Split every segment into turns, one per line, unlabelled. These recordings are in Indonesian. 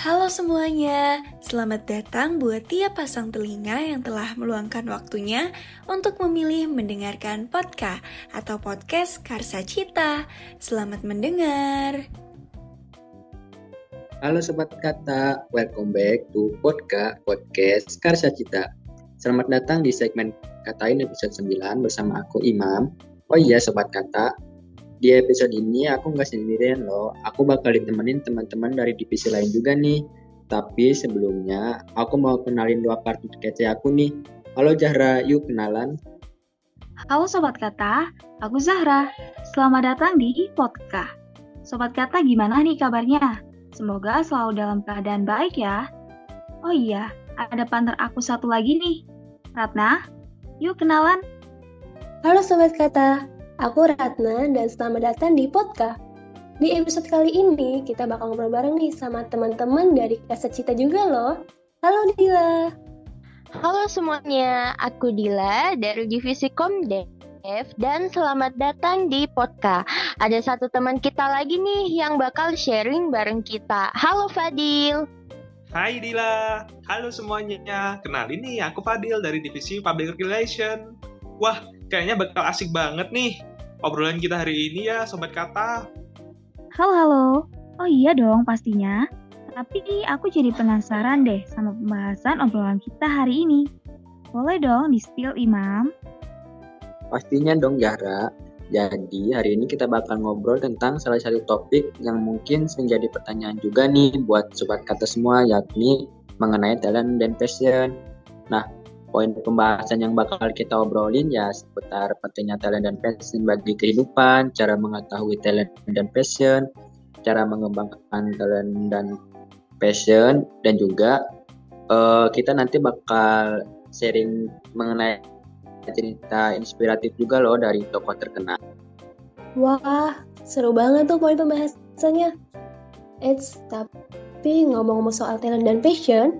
Halo semuanya, selamat datang buat tiap pasang telinga yang telah meluangkan waktunya untuk memilih mendengarkan podcast atau podcast Karsa Cita. Selamat mendengar.
Halo Sobat Kata, welcome back to podcast podcast Karsa Cita. Selamat datang di segmen Katain episode 9 bersama aku Imam. Oh iya Sobat Kata, di episode ini aku nggak sendirian loh. Aku bakal ditemenin teman-teman dari divisi lain juga nih. Tapi sebelumnya aku mau kenalin dua kartu kece aku nih. Halo Zahra, yuk kenalan.
Halo Sobat Kata, aku Zahra. Selamat datang di Podcast. Sobat Kata gimana nih kabarnya? Semoga selalu dalam keadaan baik ya. Oh iya, ada partner aku satu lagi nih. Ratna, yuk kenalan.
Halo Sobat Kata, Aku Ratna dan selamat datang di podcast. Di episode kali ini kita bakal ngobrol bareng nih sama teman-teman dari Kaset Cita juga loh. Halo Dila.
Halo semuanya, aku Dila dari Divisi Komdev dan selamat datang di podcast. Ada satu teman kita lagi nih yang bakal sharing bareng kita. Halo Fadil.
Hai Dila, halo semuanya. Kenalin nih, aku Fadil dari Divisi Public Relation. Wah, kayaknya bakal asik banget nih obrolan kita hari ini ya, Sobat Kata.
Halo, halo. Oh iya dong pastinya. Tapi aku jadi penasaran deh sama pembahasan obrolan kita hari ini. Boleh dong di-spill, Imam?
Pastinya dong, Zahra. Jadi hari ini kita bakal ngobrol tentang salah satu topik yang mungkin menjadi pertanyaan juga nih buat sobat kata semua yakni mengenai talent dan passion. Nah, poin pembahasan yang bakal kita obrolin ya seputar pentingnya talent dan passion bagi kehidupan, cara mengetahui talent dan passion, cara mengembangkan talent dan passion, dan juga uh, kita nanti bakal sharing mengenai cerita inspiratif juga loh dari tokoh terkenal.
Wah, seru banget tuh poin pembahasannya. Eits, tapi ngomong-ngomong soal talent dan passion,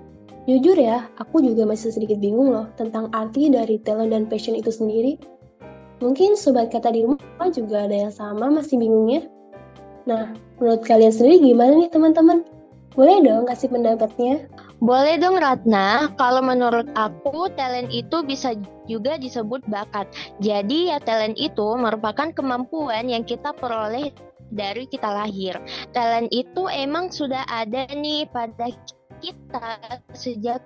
Jujur ya, aku juga masih sedikit bingung loh tentang arti dari talent dan passion itu sendiri. Mungkin sobat kata di rumah juga ada yang sama masih bingungnya. Nah, menurut kalian sendiri gimana nih teman-teman? Boleh dong kasih pendapatnya?
Boleh dong Ratna, kalau menurut aku talent itu bisa juga disebut bakat. Jadi ya talent itu merupakan kemampuan yang kita peroleh dari kita lahir. Talent itu emang sudah ada nih pada kita sejak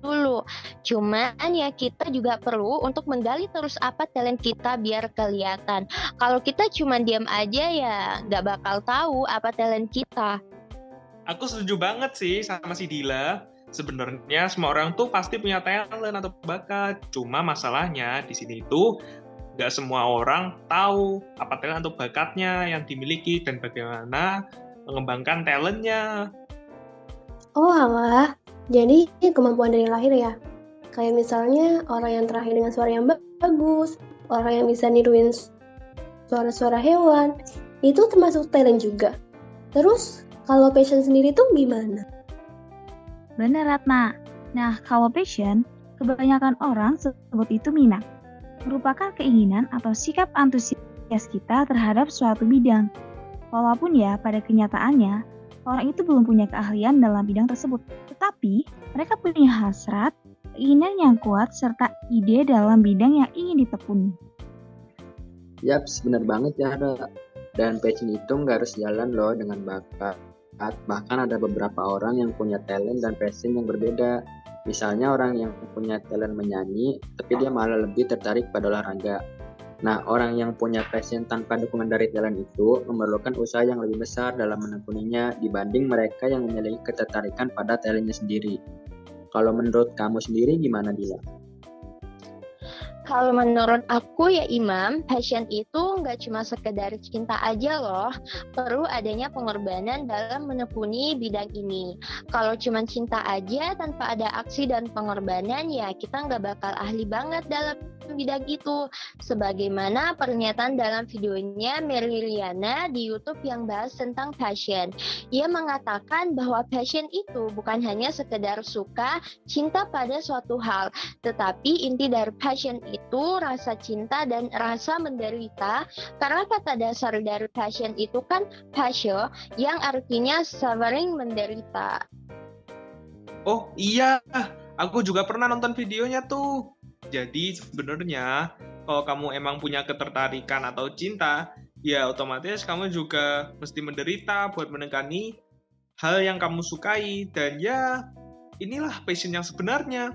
dulu. Cuman ya kita juga perlu untuk menggali terus apa talent kita biar kelihatan. Kalau kita cuma diam aja ya nggak bakal tahu apa talent kita.
Aku setuju banget sih sama si Dila. Sebenarnya semua orang tuh pasti punya talent atau bakat. Cuma masalahnya di sini itu nggak semua orang tahu apa talent atau bakatnya yang dimiliki dan bagaimana mengembangkan talentnya.
Oh alah, jadi kemampuan dari lahir ya? Kayak misalnya orang yang terakhir dengan suara yang bagus, orang yang bisa niruin suara-suara hewan, itu termasuk talent juga. Terus, kalau passion sendiri tuh gimana?
Bener, Ratna. Nah, kalau passion, kebanyakan orang sebut itu minat. Merupakan keinginan atau sikap antusias kita terhadap suatu bidang. Walaupun ya, pada kenyataannya, orang itu belum punya keahlian dalam bidang tersebut, tetapi mereka punya hasrat, keinginan yang kuat, serta ide dalam bidang yang ingin ditekuni.
Yap, benar banget ya, ada. Dan passion itu nggak harus jalan loh dengan bakat. Bahkan ada beberapa orang yang punya talent dan passion yang berbeda. Misalnya orang yang punya talent menyanyi, tapi dia malah lebih tertarik pada olahraga. Nah, orang yang punya passion tanpa dukungan dari jalan itu memerlukan usaha yang lebih besar dalam menekuninya dibanding mereka yang memiliki ketertarikan pada talentnya sendiri. Kalau menurut kamu sendiri gimana, Dila?
Kalau menurut aku ya Imam, passion itu nggak cuma sekedar cinta aja loh, perlu adanya pengorbanan dalam menekuni bidang ini. Kalau cuma cinta aja tanpa ada aksi dan pengorbanan ya kita nggak bakal ahli banget dalam bidang itu. Sebagaimana pernyataan dalam videonya Mary Liana di YouTube yang bahas tentang passion. Ia mengatakan bahwa passion itu bukan hanya sekedar suka, cinta pada suatu hal, tetapi inti dari passion itu rasa cinta dan rasa menderita karena kata dasar dari passion itu kan passion yang artinya suffering menderita.
Oh iya, aku juga pernah nonton videonya tuh. Jadi sebenarnya kalau kamu emang punya ketertarikan atau cinta, ya otomatis kamu juga mesti menderita buat menekani hal yang kamu sukai dan ya inilah passion yang sebenarnya.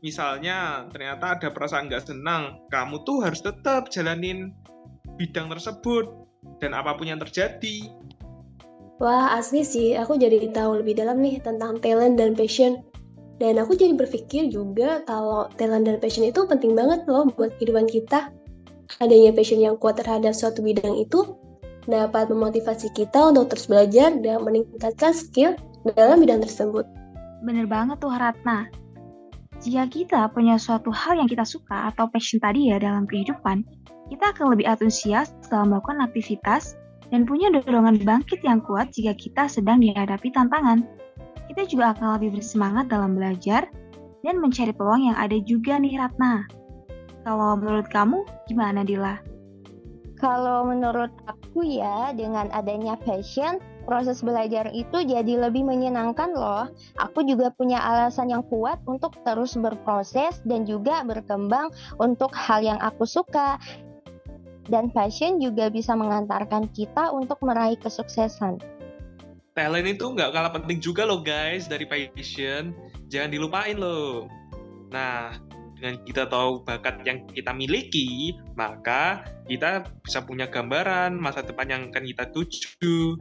Misalnya ternyata ada perasaan nggak senang, kamu tuh harus tetap jalanin bidang tersebut dan apa pun yang terjadi.
Wah, asli sih, aku jadi tahu lebih dalam nih tentang talent dan passion. Dan aku jadi berpikir juga kalau talent dan passion itu penting banget loh buat kehidupan kita. Adanya passion yang kuat terhadap suatu bidang itu dapat memotivasi kita untuk terus belajar dan meningkatkan skill dalam bidang tersebut.
Bener banget tuh Ratna. Jika kita punya suatu hal yang kita suka atau passion tadi ya dalam kehidupan, kita akan lebih antusias dalam melakukan aktivitas dan punya dorongan bangkit yang kuat jika kita sedang dihadapi tantangan kita juga akan lebih bersemangat dalam belajar dan mencari peluang yang ada juga nih Ratna. Kalau menurut kamu gimana Dila?
Kalau menurut aku ya dengan adanya passion proses belajar itu jadi lebih menyenangkan loh. Aku juga punya alasan yang kuat untuk terus berproses dan juga berkembang untuk hal yang aku suka. Dan passion juga bisa mengantarkan kita untuk meraih kesuksesan
talent itu nggak kalah penting juga loh guys dari passion. Jangan dilupain loh. Nah, dengan kita tahu bakat yang kita miliki, maka kita bisa punya gambaran masa depan yang akan kita tuju.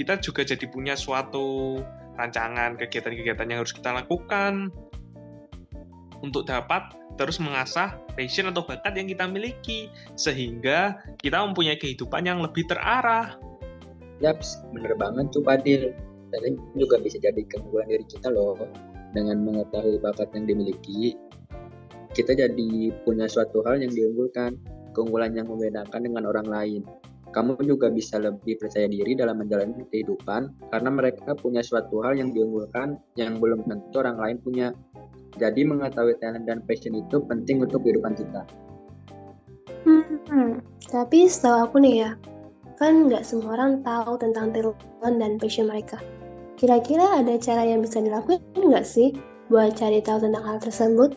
Kita juga jadi punya suatu rancangan kegiatan-kegiatan yang harus kita lakukan untuk dapat terus mengasah passion atau bakat yang kita miliki sehingga kita mempunyai kehidupan yang lebih terarah
Yaps, bener banget tuh. Dan juga bisa jadi keunggulan diri kita loh. Dengan mengetahui bakat yang dimiliki, kita jadi punya suatu hal yang diunggulkan, keunggulan yang membedakan dengan orang lain. Kamu juga bisa lebih percaya diri dalam menjalani kehidupan karena mereka punya suatu hal yang diunggulkan yang belum tentu orang lain punya. Jadi mengetahui talent dan passion itu penting untuk kehidupan kita.
Hmm, tapi setahu aku nih ya, kan nggak semua orang tahu tentang talent dan passion mereka. Kira-kira ada cara yang bisa dilakukan nggak sih buat cari tahu tentang hal tersebut?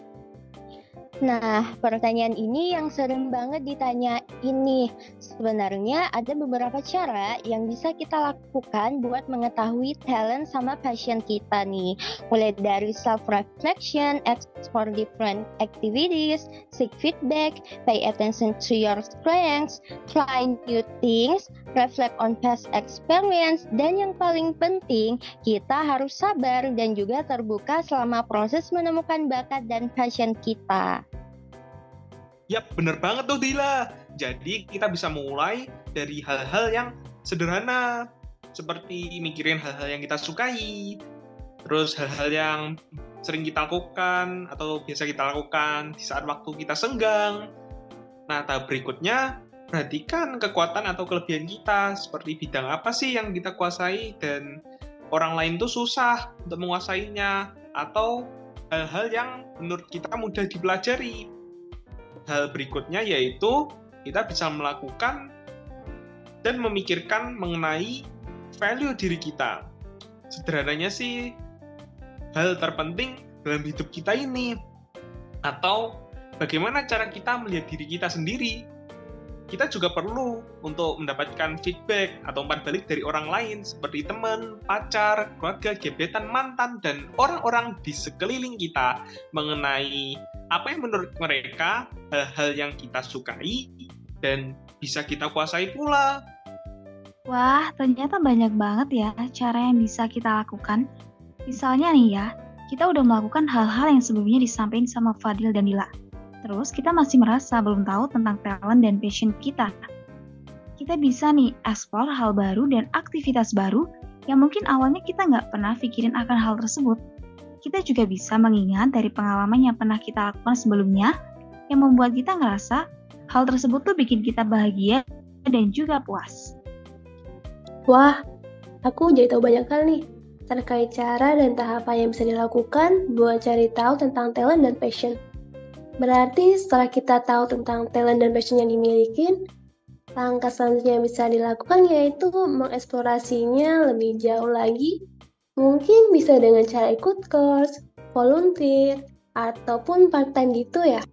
Nah, pertanyaan ini yang sering banget ditanya ini. Sebenarnya ada beberapa cara yang bisa kita lakukan buat mengetahui talent sama passion kita nih. Mulai dari self-reflection, explore different activities, seek feedback, pay attention to your strengths, try new things, reflect on past experience, dan yang paling penting, kita harus sabar dan juga terbuka selama proses menemukan bakat dan passion kita.
Yap, bener banget tuh Dila. Jadi kita bisa mulai dari hal-hal yang sederhana, seperti mikirin hal-hal yang kita sukai, terus hal-hal yang sering kita lakukan atau biasa kita lakukan di saat waktu kita senggang. Nah, tahap berikutnya, perhatikan kekuatan atau kelebihan kita, seperti bidang apa sih yang kita kuasai dan orang lain tuh susah untuk menguasainya, atau hal-hal yang menurut kita mudah dipelajari, hal berikutnya yaitu kita bisa melakukan dan memikirkan mengenai value diri kita. Sederhananya sih, hal terpenting dalam hidup kita ini. Atau bagaimana cara kita melihat diri kita sendiri kita juga perlu untuk mendapatkan feedback atau umpan balik dari orang lain seperti teman, pacar, keluarga, gebetan, mantan, dan orang-orang di sekeliling kita mengenai apa yang menurut mereka hal-hal yang kita sukai dan bisa kita kuasai pula.
Wah, ternyata banyak banget ya cara yang bisa kita lakukan. Misalnya nih ya, kita udah melakukan hal-hal yang sebelumnya disampaikan sama Fadil dan Dila terus kita masih merasa belum tahu tentang talent dan passion kita. Kita bisa nih explore hal baru dan aktivitas baru yang mungkin awalnya kita nggak pernah pikirin akan hal tersebut. Kita juga bisa mengingat dari pengalaman yang pernah kita lakukan sebelumnya yang membuat kita ngerasa hal tersebut tuh bikin kita bahagia dan juga puas.
Wah, aku jadi tahu banyak hal nih terkait cara dan tahapan yang bisa dilakukan buat cari tahu tentang talent dan passion. Berarti setelah kita tahu tentang talent dan passion yang dimiliki, langkah selanjutnya yang bisa dilakukan yaitu mengeksplorasinya lebih jauh lagi. Mungkin bisa dengan cara ikut course, volunteer, ataupun part-time gitu ya.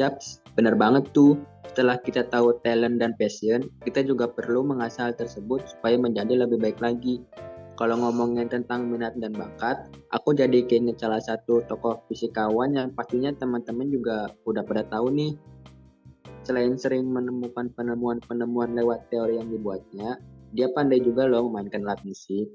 Yaps, benar banget tuh. Setelah kita tahu talent dan passion, kita juga perlu mengasah hal tersebut supaya menjadi lebih baik lagi. Kalau ngomongin tentang minat dan bakat, aku jadi keinget salah satu tokoh fisikawan yang pastinya teman-teman juga udah pada tahu nih. Selain sering menemukan penemuan-penemuan lewat teori yang dibuatnya, dia pandai juga loh memainkan alat musik.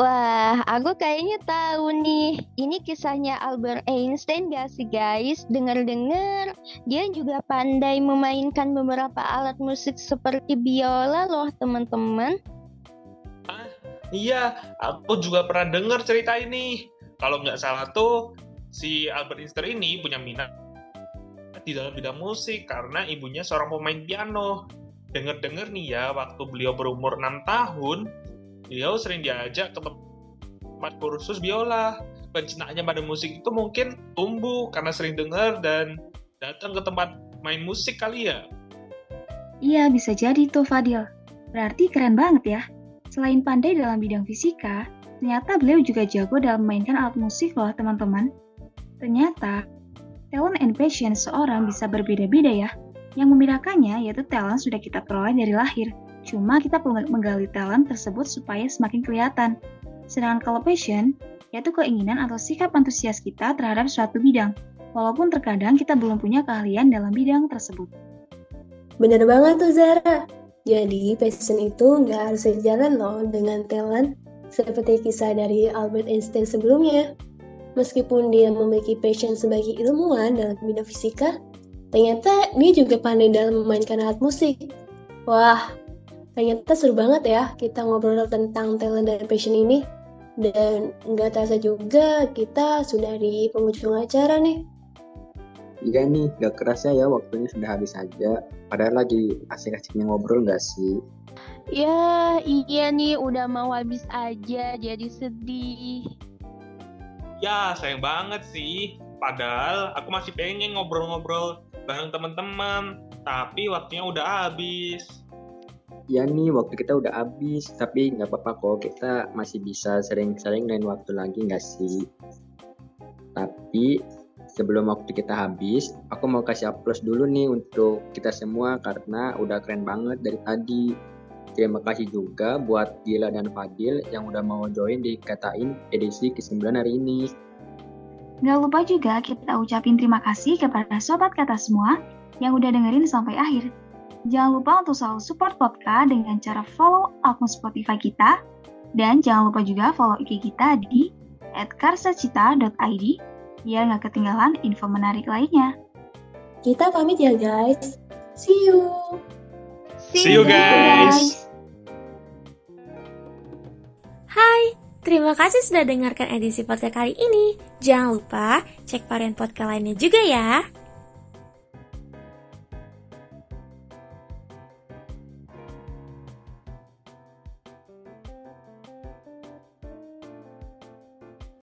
Wah, aku kayaknya tahu nih. Ini kisahnya Albert Einstein gak sih guys? Dengar-dengar, dia juga pandai memainkan beberapa alat musik seperti biola loh teman-teman.
Ah, iya, aku juga pernah dengar cerita ini. Kalau nggak salah tuh, si Albert Einstein ini punya minat di dalam bidang musik karena ibunya seorang pemain piano. Dengar-dengar nih ya, waktu beliau berumur 6 tahun, beliau sering diajak ke tempat kursus biola. Pencintaannya pada musik itu mungkin tumbuh karena sering dengar dan datang ke tempat main musik kali ya.
Iya, bisa jadi tuh Fadil. Berarti keren banget ya. Selain pandai dalam bidang fisika, ternyata beliau juga jago dalam memainkan alat musik loh teman-teman. Ternyata, talent and passion seorang bisa berbeda-beda ya. Yang membedakannya yaitu talent sudah kita peroleh dari lahir, Cuma kita perlu menggali talent tersebut supaya semakin kelihatan. Sedangkan kalau passion, yaitu keinginan atau sikap antusias kita terhadap suatu bidang, walaupun terkadang kita belum punya keahlian dalam bidang tersebut.
Bener banget tuh Zara. Jadi passion itu nggak harus sejalan loh dengan talent, seperti kisah dari Albert Einstein sebelumnya. Meskipun dia memiliki passion sebagai ilmuwan dalam bidang fisika, ternyata dia juga pandai dalam memainkan alat musik. Wah, ternyata seru banget ya kita ngobrol tentang talent dan passion ini. Dan nggak terasa juga kita sudah di penghujung acara nih.
Iya nih, gak kerasa ya waktunya sudah habis aja. Padahal lagi asik-asiknya ngobrol gak sih?
Ya, iya nih udah mau habis aja jadi sedih.
Ya, sayang banget sih. Padahal aku masih pengen ngobrol-ngobrol bareng teman-teman. Tapi waktunya udah habis.
Ya nih waktu kita udah habis tapi nggak apa-apa kok kita masih bisa sering-sering lain waktu lagi nggak sih? Tapi sebelum waktu kita habis aku mau kasih aplaus dulu nih untuk kita semua karena udah keren banget dari tadi. Terima kasih juga buat Gila dan Fadil yang udah mau join di Katain edisi ke-9 hari ini
Gak lupa juga kita ucapin terima kasih kepada sobat kata semua yang udah dengerin sampai akhir. Jangan lupa untuk selalu support podcast dengan cara follow akun Spotify kita, dan jangan lupa juga follow IG kita di @karsacita.id biar nggak ketinggalan info menarik lainnya.
Kita pamit ya guys. See you.
See, See you guys.
Terima kasih sudah dengarkan edisi podcast kali ini. Jangan lupa cek varian podcast lainnya juga ya.